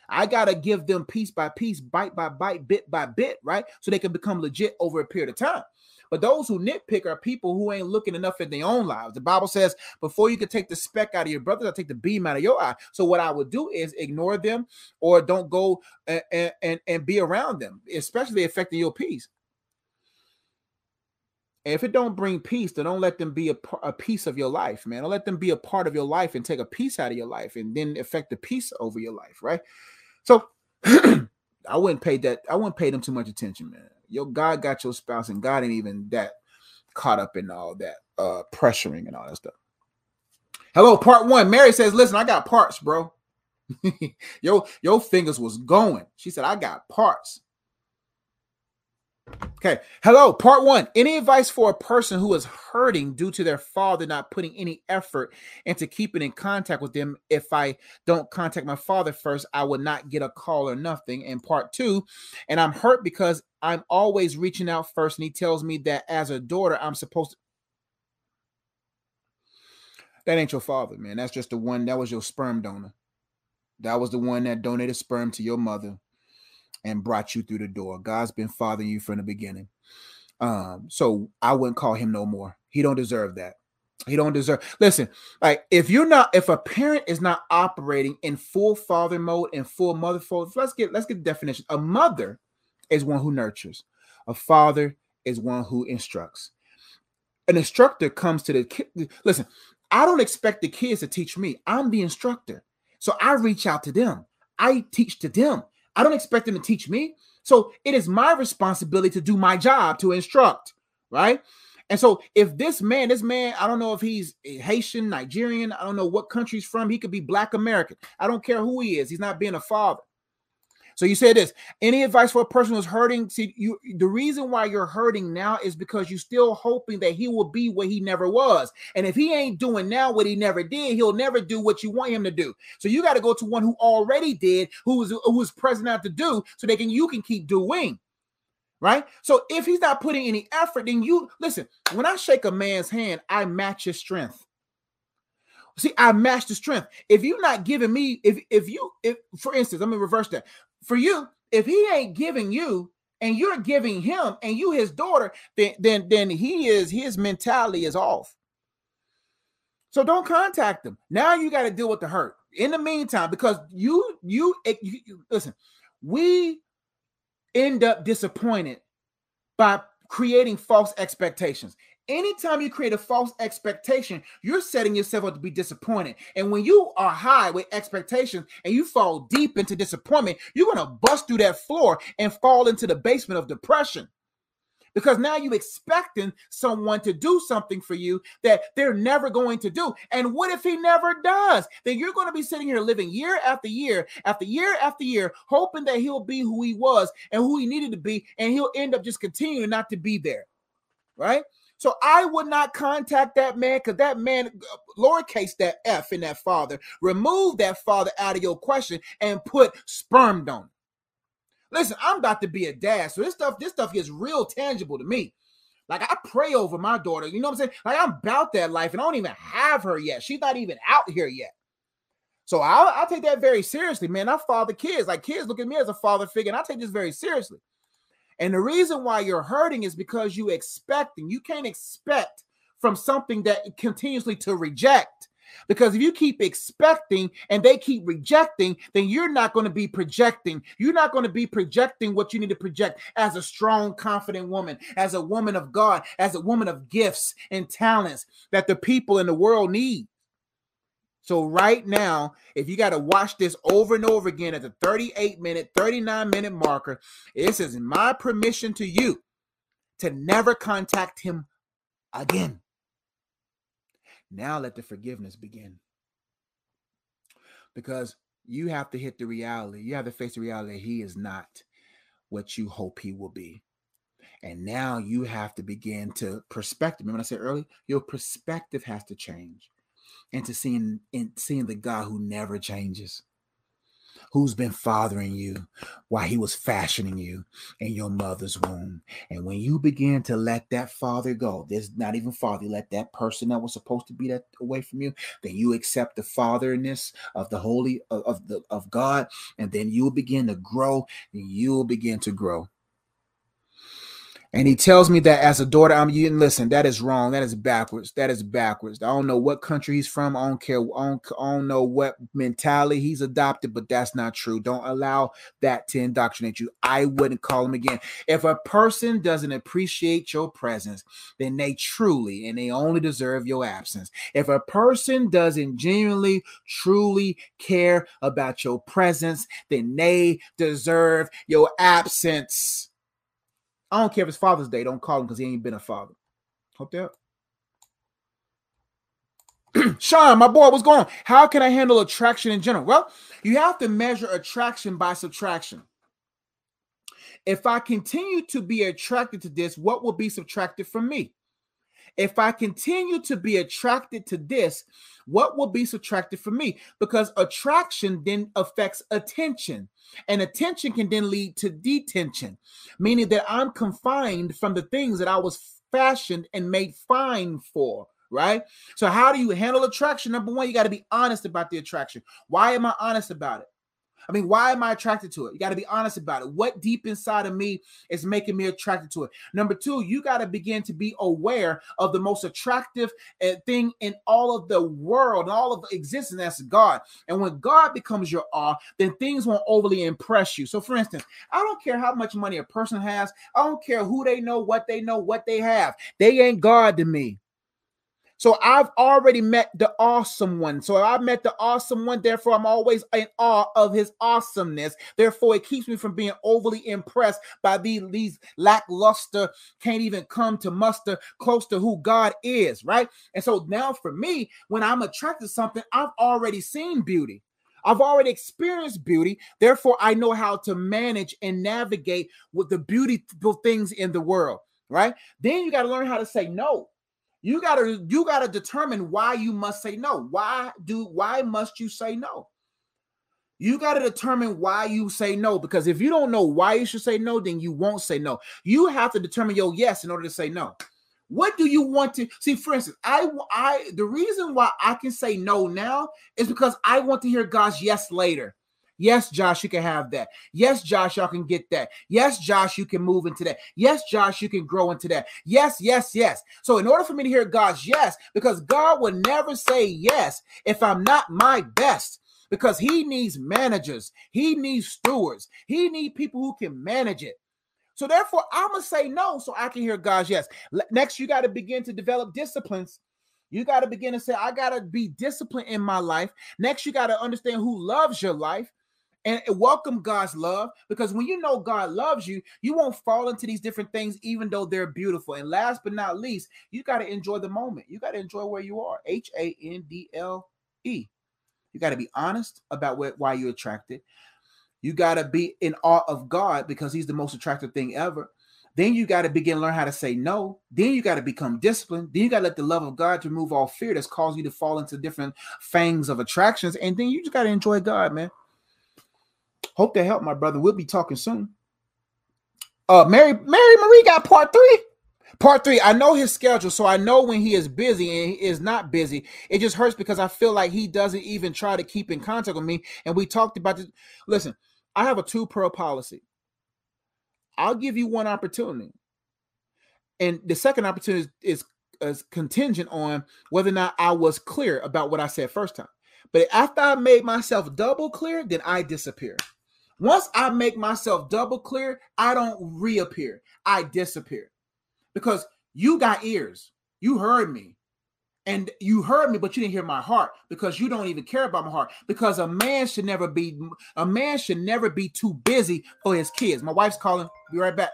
I gotta give them piece by piece, bite by bite, bit by bit, right? So they can become legit over a period of time. But those who nitpick are people who ain't looking enough at their own lives. The Bible says, before you can take the speck out of your brother, I'll take the beam out of your eye. So what I would do is ignore them or don't go and, and, and be around them, especially affecting your peace. if it don't bring peace, then don't let them be a, a piece of your life, man. Don't let them be a part of your life and take a piece out of your life and then affect the peace over your life, right? So <clears throat> I wouldn't pay that. I wouldn't pay them too much attention, man your God got your spouse, and God ain't even that caught up in all that uh pressuring and all that stuff. Hello, part one. Mary says, Listen, I got parts, bro. <laughs> your your fingers was going. She said, I got parts. Okay. Hello, part one. Any advice for a person who is hurting due to their father not putting any effort into keeping in contact with them? If I don't contact my father first, I would not get a call or nothing. And part two, and I'm hurt because I'm always reaching out first, and he tells me that as a daughter, I'm supposed to. That ain't your father, man. That's just the one that was your sperm donor. That was the one that donated sperm to your mother and brought you through the door. God's been fathering you from the beginning. Um, so I wouldn't call him no more. He don't deserve that. He don't deserve. Listen, like if you're not, if a parent is not operating in full father mode and full mother mode, let's get let's get the definition. A mother is one who nurtures. A father is one who instructs. An instructor comes to the kid. Listen, I don't expect the kids to teach me. I'm the instructor. So I reach out to them. I teach to them. I don't expect them to teach me. So it is my responsibility to do my job to instruct, right? And so if this man, this man, I don't know if he's Haitian, Nigerian, I don't know what country he's from. He could be black American. I don't care who he is. He's not being a father. So you say this. Any advice for a person who's hurting? See, you the reason why you're hurting now is because you're still hoping that he will be what he never was. And if he ain't doing now what he never did, he'll never do what you want him to do. So you got to go to one who already did, who was who was present out to do, so they can you can keep doing right? So if he's not putting any effort, then you listen. When I shake a man's hand, I match his strength. See, I match the strength. If you're not giving me, if if you, if for instance, let me reverse that for you, if he ain't giving you and you're giving him and you his daughter, then then then he is his mentality is off. So don't contact him. Now you got to deal with the hurt. In the meantime, because you you, eh, you, you listen, we end up disappointed by creating false expectations. Anytime you create a false expectation, you're setting yourself up to be disappointed. And when you are high with expectations and you fall deep into disappointment, you're going to bust through that floor and fall into the basement of depression. Because now you're expecting someone to do something for you that they're never going to do. And what if he never does? Then you're going to be sitting here living year after year after year after year, hoping that he'll be who he was and who he needed to be, and he'll end up just continuing not to be there. Right? So I would not contact that man because that man, lowercase that F in that father, remove that father out of your question and put sperm donor. Listen, I'm about to be a dad, so this stuff, this stuff gets real tangible to me. Like I pray over my daughter, you know what I'm saying? Like I'm about that life, and I don't even have her yet. She's not even out here yet. So I, I take that very seriously, man. I father kids. Like kids look at me as a father figure, and I take this very seriously. And the reason why you're hurting is because you expecting. You can't expect from something that continuously to reject. Because if you keep expecting and they keep rejecting, then you're not going to be projecting. You're not going to be projecting what you need to project as a strong, confident woman, as a woman of God, as a woman of gifts and talents that the people in the world need. So right now, if you got to watch this over and over again at the 38 minute, 39 minute marker, this is my permission to you to never contact him again. Now let the forgiveness begin. Because you have to hit the reality. You have to face the reality he is not what you hope he will be. And now you have to begin to perspective. Remember I said earlier, your perspective has to change into seeing and seeing the God who never changes, who's been fathering you while he was fashioning you in your mother's womb. And when you begin to let that father go, there's not even father, you let that person that was supposed to be that away from you, then you accept the fatherness of the holy of, of the of God, and then you'll begin to grow, and you'll begin to grow. And he tells me that as a daughter, I'm you listen, that is wrong. That is backwards. That is backwards. I don't know what country he's from. I don't care. I don't, I don't know what mentality he's adopted, but that's not true. Don't allow that to indoctrinate you. I wouldn't call him again. If a person doesn't appreciate your presence, then they truly and they only deserve your absence. If a person doesn't genuinely, truly care about your presence, then they deserve your absence. I don't care if it's Father's Day. Don't call him because he ain't been a father. Hope that. <clears throat> Sean, my boy, what's going on? How can I handle attraction in general? Well, you have to measure attraction by subtraction. If I continue to be attracted to this, what will be subtracted from me? If I continue to be attracted to this, what will be subtracted from me? Because attraction then affects attention, and attention can then lead to detention, meaning that I'm confined from the things that I was fashioned and made fine for right? So, how do you handle attraction? Number one, you got to be honest about the attraction. Why am I honest about it? I mean, why am I attracted to it? You got to be honest about it. What deep inside of me is making me attracted to it? Number two, you got to begin to be aware of the most attractive eh, thing in all of the world and all of existence that's God. And when God becomes your awe, then things won't overly impress you. So, for instance, I don't care how much money a person has, I don't care who they know, what they know, what they have. They ain't God to me. So I've already met the awesome one. So I've met the awesome one. Therefore, I'm always in awe of his awesomeness. Therefore, it keeps me from being overly impressed by these, these lackluster, can't even come to muster close to who God is, right? And so now for me, when I'm attracted to something, I've already seen beauty. I've already experienced beauty. Therefore, I know how to manage and navigate with the beautiful things in the world, right? Then you got to learn how to say no. You gotta you gotta determine why you must say no. Why do why must you say no? You got to determine why you say no because if you don't know why you should say no, then you won't say no. You have to determine your yes in order to say no. What do you want to see? For instance, I I the reason why I can say no now is because I want to hear God's yes later. Yes, Josh, you can have that. Yes, Josh, y'all can get that. Yes, Josh, you can move into that. Yes, Josh, you can grow into that. Yes, yes, yes. So, in order for me to hear God's yes, because God will never say yes if I'm not my best because he needs managers, he needs stewards, he needs people who can manage it. So therefore, I'm gonna say no so I can hear God's yes. Next, you got to begin to develop disciplines. You got to begin to say, I got to be disciplined in my life. Next, you got to understand who loves your life and welcome God's love because when you know God loves you, you won't fall into these different things, even though they're beautiful. And last but not least, you got to enjoy the moment. You got to enjoy where you are. H A N D L E. You got to be honest about what, why you're attracted. You got to be in awe of God because He's the most attractive thing ever. Then you got to begin learn how to say no. Then you got to become disciplined. Then you got to let the love of God remove all fear that's caused you to fall into different fangs of attractions. And then you just got to enjoy God, man. Hope that helped, my brother. We'll be talking soon. Uh, Mary, Mary Marie got part three. Part three, I know his schedule, so I know when he is busy and he is not busy. It just hurts because I feel like he doesn't even try to keep in contact with me. And we talked about this. Listen, I have a two pearl policy. I'll give you one opportunity. And the second opportunity is, is, is contingent on whether or not I was clear about what I said first time. But after I made myself double clear, then I disappear. Once I make myself double clear, I don't reappear. I disappear because you got ears. You heard me. And you heard me, but you didn't hear my heart because you don't even care about my heart. Because a man should never be a man should never be too busy for his kids. My wife's calling. Be right back.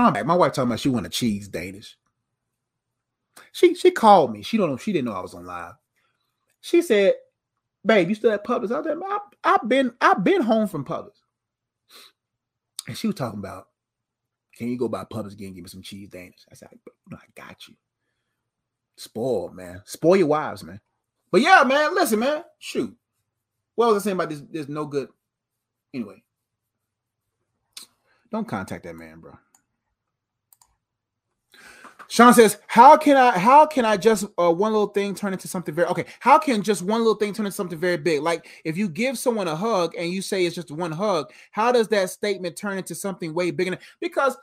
I'm. My wife talking about she want a cheese Danish. She she called me. She don't know. She didn't know I was on live. She said, "Babe, you still at Publix?" I I, "I've been I've been home from Publix." And she was talking about, "Can you go by Publix again give me some cheese Danish?" I said, "I got you." Spoil, man. Spoil your wives, man. But yeah, man. Listen, man. Shoot. What was I saying about this? There's no good. Anyway, don't contact that man, bro. Sean says, "How can I? How can I just uh, one little thing turn into something very okay? How can just one little thing turn into something very big? Like if you give someone a hug and you say it's just one hug, how does that statement turn into something way bigger? Because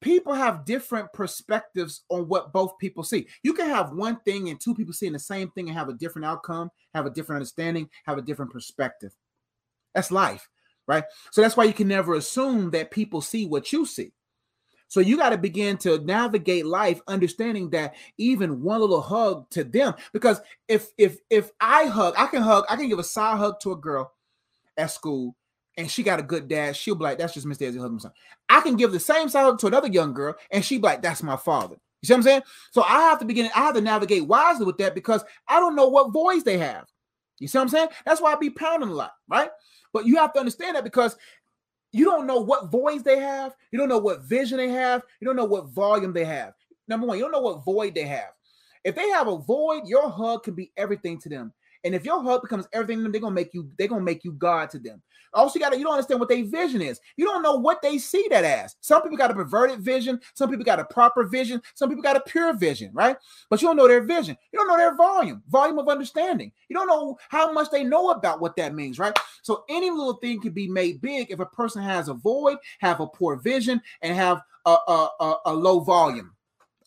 people have different perspectives on what both people see. You can have one thing and two people seeing the same thing and have a different outcome, have a different understanding, have a different perspective. That's life, right? So that's why you can never assume that people see what you see." So you got to begin to navigate life understanding that even one little hug to them because if if if I hug, I can hug, I can give a side hug to a girl at school and she got a good dad, she'll be like, that's just Miss Daisy hugging son. I can give the same side hug to another young girl and she be like, that's my father. You see what I'm saying? So I have to begin, I have to navigate wisely with that because I don't know what voice they have. You see what I'm saying? That's why I be pounding a lot, right? But you have to understand that because you don't know what voice they have. You don't know what vision they have. You don't know what volume they have. Number one, you don't know what void they have. If they have a void, your hug can be everything to them. And if your hug becomes everything to them, they're gonna make you, they're gonna make you God to them. Also, you gotta, you don't understand what their vision is. You don't know what they see that as. Some people got a perverted vision, some people got a proper vision, some people got a pure vision, right? But you don't know their vision, you don't know their volume, volume of understanding. You don't know how much they know about what that means, right? So any little thing can be made big if a person has a void, have a poor vision, and have a, a, a, a low volume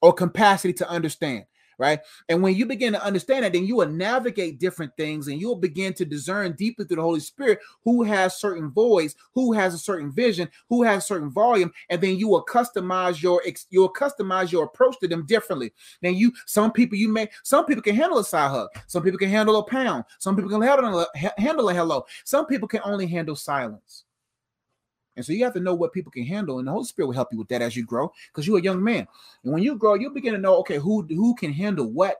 or capacity to understand right? And when you begin to understand that, then you will navigate different things and you'll begin to discern deeply through the Holy Spirit who has certain voice, who has a certain vision, who has certain volume, and then you will customize your you'll customize your approach to them differently. Then you some people you may some people can handle a side hug, some people can handle a pound, some people can handle a, handle a hello, some people can only handle silence. And so you have to know what people can handle, and the Holy Spirit will help you with that as you grow, because you're a young man. And when you grow, you begin to know, okay, who who can handle what,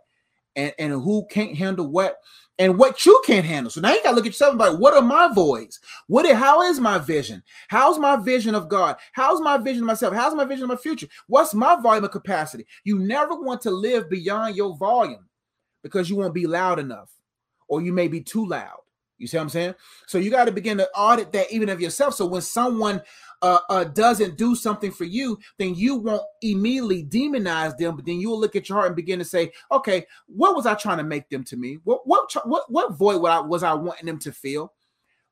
and, and who can't handle what, and what you can't handle. So now you got to look at yourself and like, what are my voids? What? Is, how is my vision? How's my vision of God? How's my vision of myself? How's my vision of my future? What's my volume of capacity? You never want to live beyond your volume because you won't be loud enough, or you may be too loud. You see what I'm saying? So you got to begin to audit that even of yourself. So when someone uh, uh, doesn't do something for you, then you won't immediately demonize them, but then you'll look at your heart and begin to say, okay, what was I trying to make them to me? What what what what void what I, was I wanting them to feel?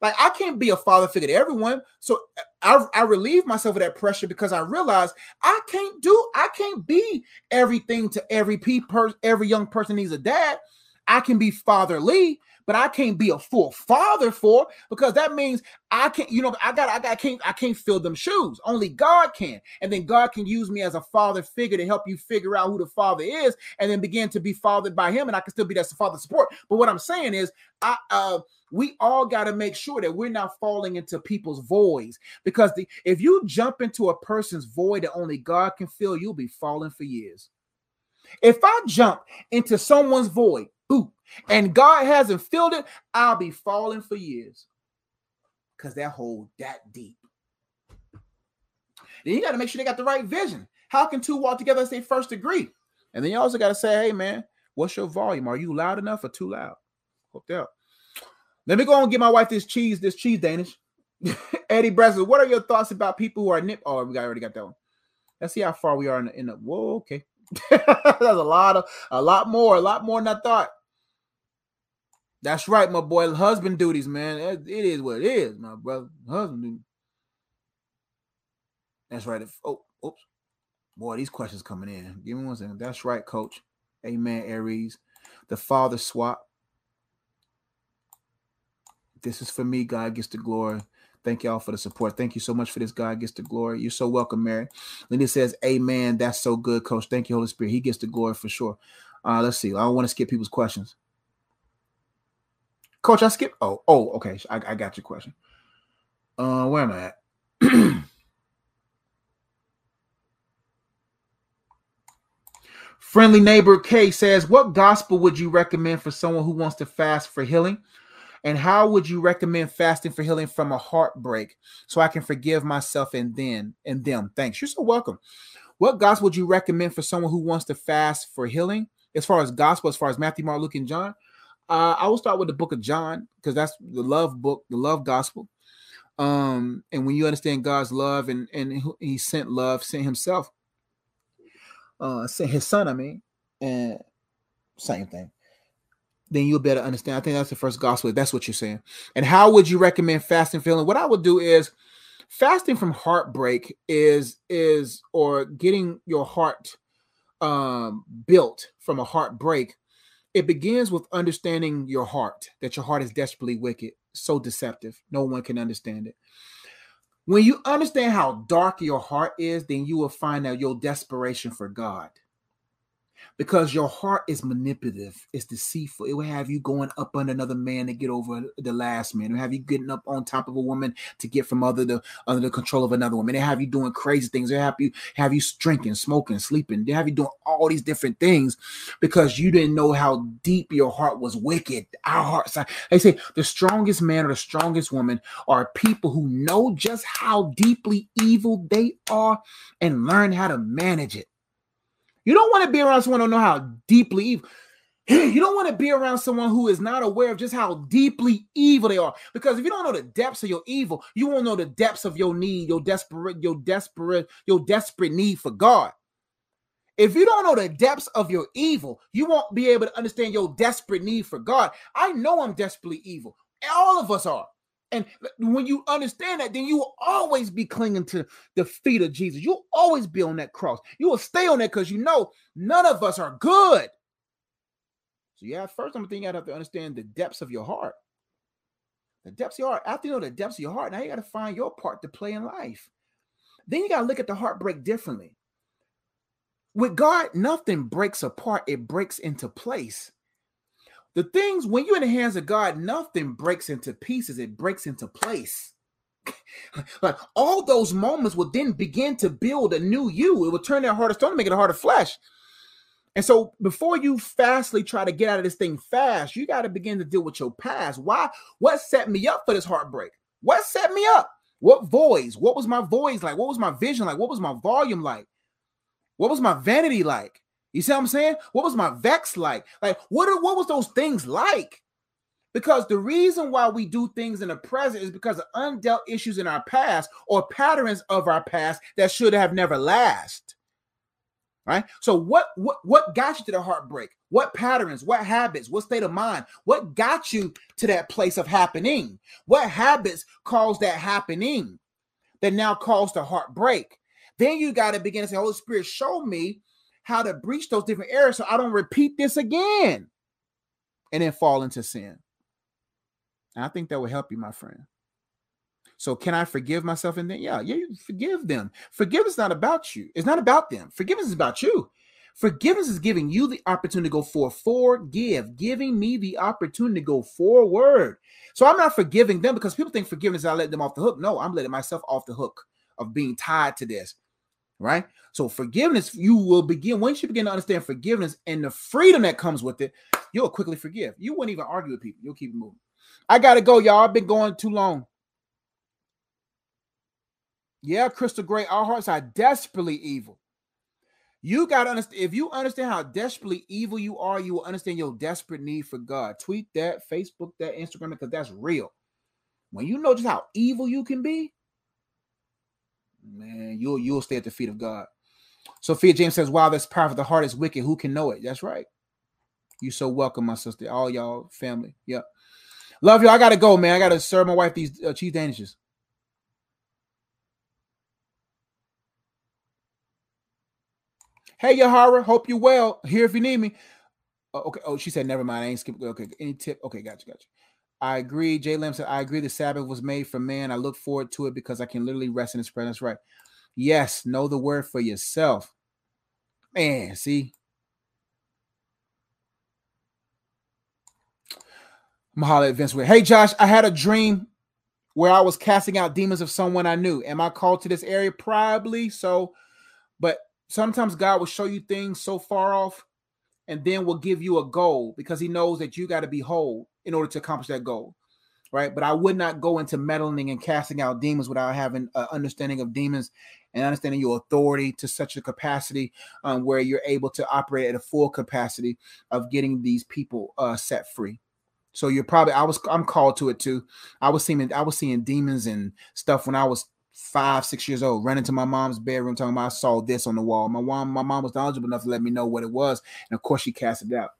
Like I can't be a father figure to everyone, so I, I relieve myself of that pressure because I realize I can't do I can't be everything to every pe- every young person needs a dad. I can be fatherly, but I can't be a full father for because that means I can't, you know, I got, I got, I can't, I can't fill them shoes. Only God can, and then God can use me as a father figure to help you figure out who the father is, and then begin to be fathered by Him, and I can still be that father support. But what I'm saying is, I, uh, we all got to make sure that we're not falling into people's voids because the, if you jump into a person's void that only God can fill, you'll be falling for years. If I jump into someone's void, ooh, and God hasn't filled it, I'll be falling for years because that hole that deep. Then you got to make sure they got the right vision. How can two walk together as they first degree? And then you also got to say, hey, man, what's your volume? Are you loud enough or too loud? Hooked up. Let me go and get my wife this cheese, this cheese Danish. <laughs> Eddie Breslin, what are your thoughts about people who are nip? Oh, we already got that one. Let's see how far we are in the, in the whoa, okay. <laughs> That's a lot of a lot more, a lot more than I thought. That's right, my boy. Husband duties, man. It is what it is, my brother. Husband duties. That's right. Oh, oops. Boy, these questions coming in. Give me one second. That's right, coach. Amen, Aries. The father swap. This is for me. God gets the glory. Thank y'all for the support. Thank you so much for this. God gets the glory. You're so welcome, Mary. Linda says, Amen. That's so good, Coach. Thank you, Holy Spirit. He gets the glory for sure. Uh, let's see. I don't want to skip people's questions. Coach, I skipped. Oh, oh, okay. I, I got your question. Uh, where am I at? <clears throat> Friendly neighbor K says, What gospel would you recommend for someone who wants to fast for healing? And how would you recommend fasting for healing from a heartbreak so I can forgive myself and then and them? Thanks. You're so welcome. What gospel would you recommend for someone who wants to fast for healing? As far as gospel, as far as Matthew, Mark, Luke, and John, uh, I will start with the book of John because that's the love book, the love gospel. Um, and when you understand God's love and and He sent love, sent Himself, uh, sent His Son. I mean, and same thing then you'll better understand. I think that's the first gospel. That's what you're saying. And how would you recommend fasting feeling? What I would do is fasting from heartbreak is is or getting your heart um built from a heartbreak. It begins with understanding your heart, that your heart is desperately wicked, so deceptive. No one can understand it. When you understand how dark your heart is, then you will find out your desperation for God because your heart is manipulative, it's deceitful. It will have you going up on another man to get over the last man. It will have you getting up on top of a woman to get from other the under the control of another woman. They have you doing crazy things. They have you have you drinking, smoking, sleeping. They have you doing all these different things because you didn't know how deep your heart was wicked. Our hearts, they say the strongest man or the strongest woman are people who know just how deeply evil they are and learn how to manage it. You don't want to be around someone who know how deeply evil. <clears throat> You don't want to be around someone who is not aware of just how deeply evil they are. Because if you don't know the depths of your evil, you won't know the depths of your need, your desperate, your desperate, your desperate need for God. If you don't know the depths of your evil, you won't be able to understand your desperate need for God. I know I'm desperately evil. All of us are. And when you understand that, then you will always be clinging to the feet of Jesus. You'll always be on that cross. You will stay on that because you know none of us are good. So, yeah, first I'm thinking you have to understand the depths of your heart. The depths of your heart. After you know the depths of your heart, now you got to find your part to play in life. Then you got to look at the heartbreak differently. With God, nothing breaks apart, it breaks into place. The things when you're in the hands of God, nothing breaks into pieces, it breaks into place. <laughs> like all those moments will then begin to build a new you. It will turn that heart of stone to make it a heart of flesh. And so before you fastly try to get out of this thing fast, you got to begin to deal with your past. Why? What set me up for this heartbreak? What set me up? What voice? What was my voice like? What was my vision like? What was my volume like? What was my vanity like? You see what I'm saying? What was my vex like? Like, what are, what was those things like? Because the reason why we do things in the present is because of undealt issues in our past or patterns of our past that should have never last. Right? So what what what got you to the heartbreak? What patterns, what habits, what state of mind? What got you to that place of happening? What habits caused that happening that now caused the heartbreak? Then you got to begin to say, Holy Spirit, show me how to breach those different areas so I don't repeat this again and then fall into sin. And I think that will help you, my friend. So can I forgive myself and then yeah, yeah, forgive them. Forgiveness is not about you. It's not about them. Forgiveness is about you. Forgiveness is giving you the opportunity to go forward. Forgive, giving me the opportunity to go forward. So I'm not forgiving them because people think forgiveness I let them off the hook. No, I'm letting myself off the hook of being tied to this. Right. So forgiveness, you will begin once you begin to understand forgiveness and the freedom that comes with it, you'll quickly forgive. You wouldn't even argue with people. You'll keep moving. I gotta go, y'all. I've been going too long. Yeah, Crystal Gray, our hearts are desperately evil. You got to understand, if you understand how desperately evil you are, you will understand your desperate need for God. Tweet that, Facebook that, Instagram, because that's real. When you know just how evil you can be, man, you'll you'll stay at the feet of God. Sophia James says, Wow, this powerful. The heart is wicked. Who can know it? That's right. You so welcome, my sister. All y'all family. Yep. Love you. I gotta go, man. I gotta serve my wife these uh, cheese danishes. Hey, Yahara, hope you well. Here if you need me. Oh, okay. Oh, she said, never mind. I ain't skip. Okay. Any tip? Okay, gotcha, gotcha. I agree. Jay Lim said, I agree. The Sabbath was made for man. I look forward to it because I can literally rest in his presence. Right. Yes. Know the word for yourself. Man, see. Mahala at Vince Hey, Josh, I had a dream where I was casting out demons of someone I knew. Am I called to this area? Probably so. But sometimes God will show you things so far off and then will give you a goal because he knows that you got to be whole in order to accomplish that goal. Right. But I would not go into meddling and casting out demons without having an understanding of demons and understanding your authority to such a capacity um, where you're able to operate at a full capacity of getting these people uh, set free. So you're probably I was I'm called to it too. I was seeing I was seeing demons and stuff when I was five, six years old, running to my mom's bedroom, talking about I saw this on the wall. My mom, my mom was knowledgeable enough to let me know what it was, and of course she cast it out.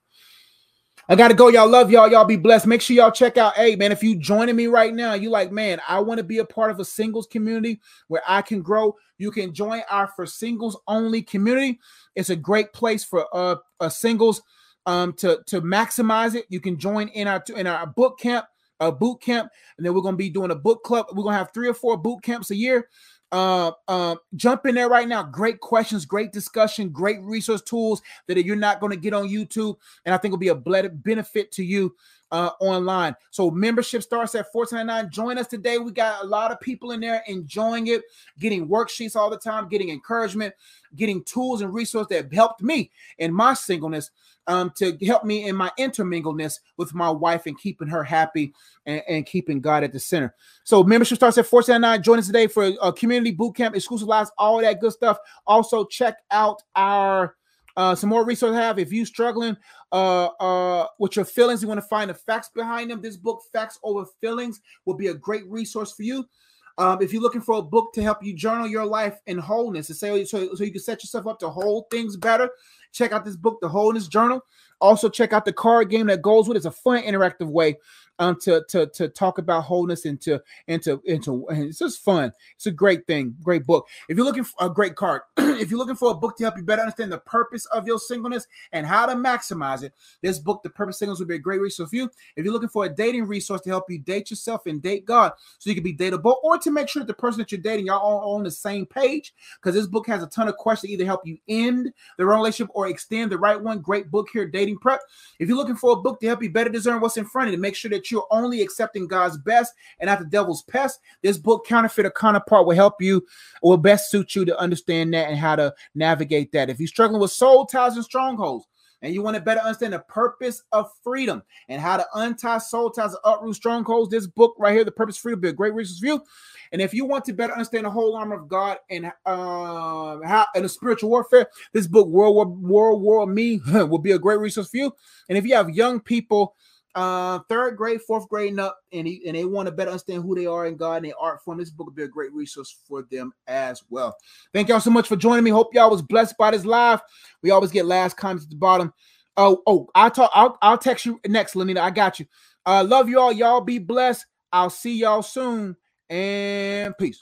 I gotta go. Y'all love y'all. Y'all be blessed. Make sure y'all check out. Hey, man, if you joining me right now, you like, man, I want to be a part of a singles community where I can grow. You can join our for singles only community. It's a great place for uh, singles um to to maximize it. You can join in our in our boot camp a boot camp, and then we're gonna be doing a book club. We're gonna have three or four boot camps a year. Uh, uh, jump in there right now. Great questions, great discussion, great resource tools that you're not going to get on YouTube, and I think will be a benefit to you uh, online. So membership starts at $14.99. Join us today. We got a lot of people in there enjoying it, getting worksheets all the time, getting encouragement, getting tools and resources that helped me in my singleness um, to help me in my intermingleness with my wife and keeping her happy and, and keeping God at the center. So membership starts at $4.79. Join us today for a community boot camp, exclusive lives, all that good stuff. Also, check out our uh, some more resources I have. If you're struggling uh, uh, with your feelings, you want to find the facts behind them. This book, Facts Over Feelings, will be a great resource for you. Um, if you're looking for a book to help you journal your life in wholeness, to say so, so you can set yourself up to hold things better, check out this book, The Wholeness Journal. Also, check out the card game that goes with it. It's a fun, interactive way um, to, to, to talk about wholeness and to, and to, and to, and it's just fun. It's a great thing, great book. If you're looking for a great card, <clears throat> if you're looking for a book to help you better understand the purpose of your singleness and how to maximize it, this book, The Purpose Singles, will be a great resource for you. If you're looking for a dating resource to help you date yourself and date God so you can be dateable, or to make sure that the person that you're dating, y'all all on the same page, because this book has a ton of questions to either help you end the wrong relationship or extend the right one. Great book here, Dating Prep. If you're looking for a book to help you better discern what's in front of you, to make sure that you're only accepting God's best and not the devil's pest, this book, Counterfeit or Counterpart, will help you, will best suit you to understand that and how to navigate that. If you're struggling with soul ties and strongholds, and you want to better understand the purpose of freedom and how to untie soul ties and uproot strongholds, this book right here, The Purpose Freedom, will be a great resource for you. And if you want to better understand the whole armor of God and uh, how and the spiritual warfare, this book, World War World War Me, <laughs> will be a great resource for you. And if you have young people uh, third grade, fourth grade, and up, and, he, and they want to better understand who they are in God and their art form. This book will be a great resource for them as well. Thank y'all so much for joining me. Hope y'all was blessed by this live. We always get last comments at the bottom. Oh, oh, I'll talk. I'll, I'll text you next, Lenita. I got you. Uh, love y'all. Y'all be blessed. I'll see y'all soon. And peace.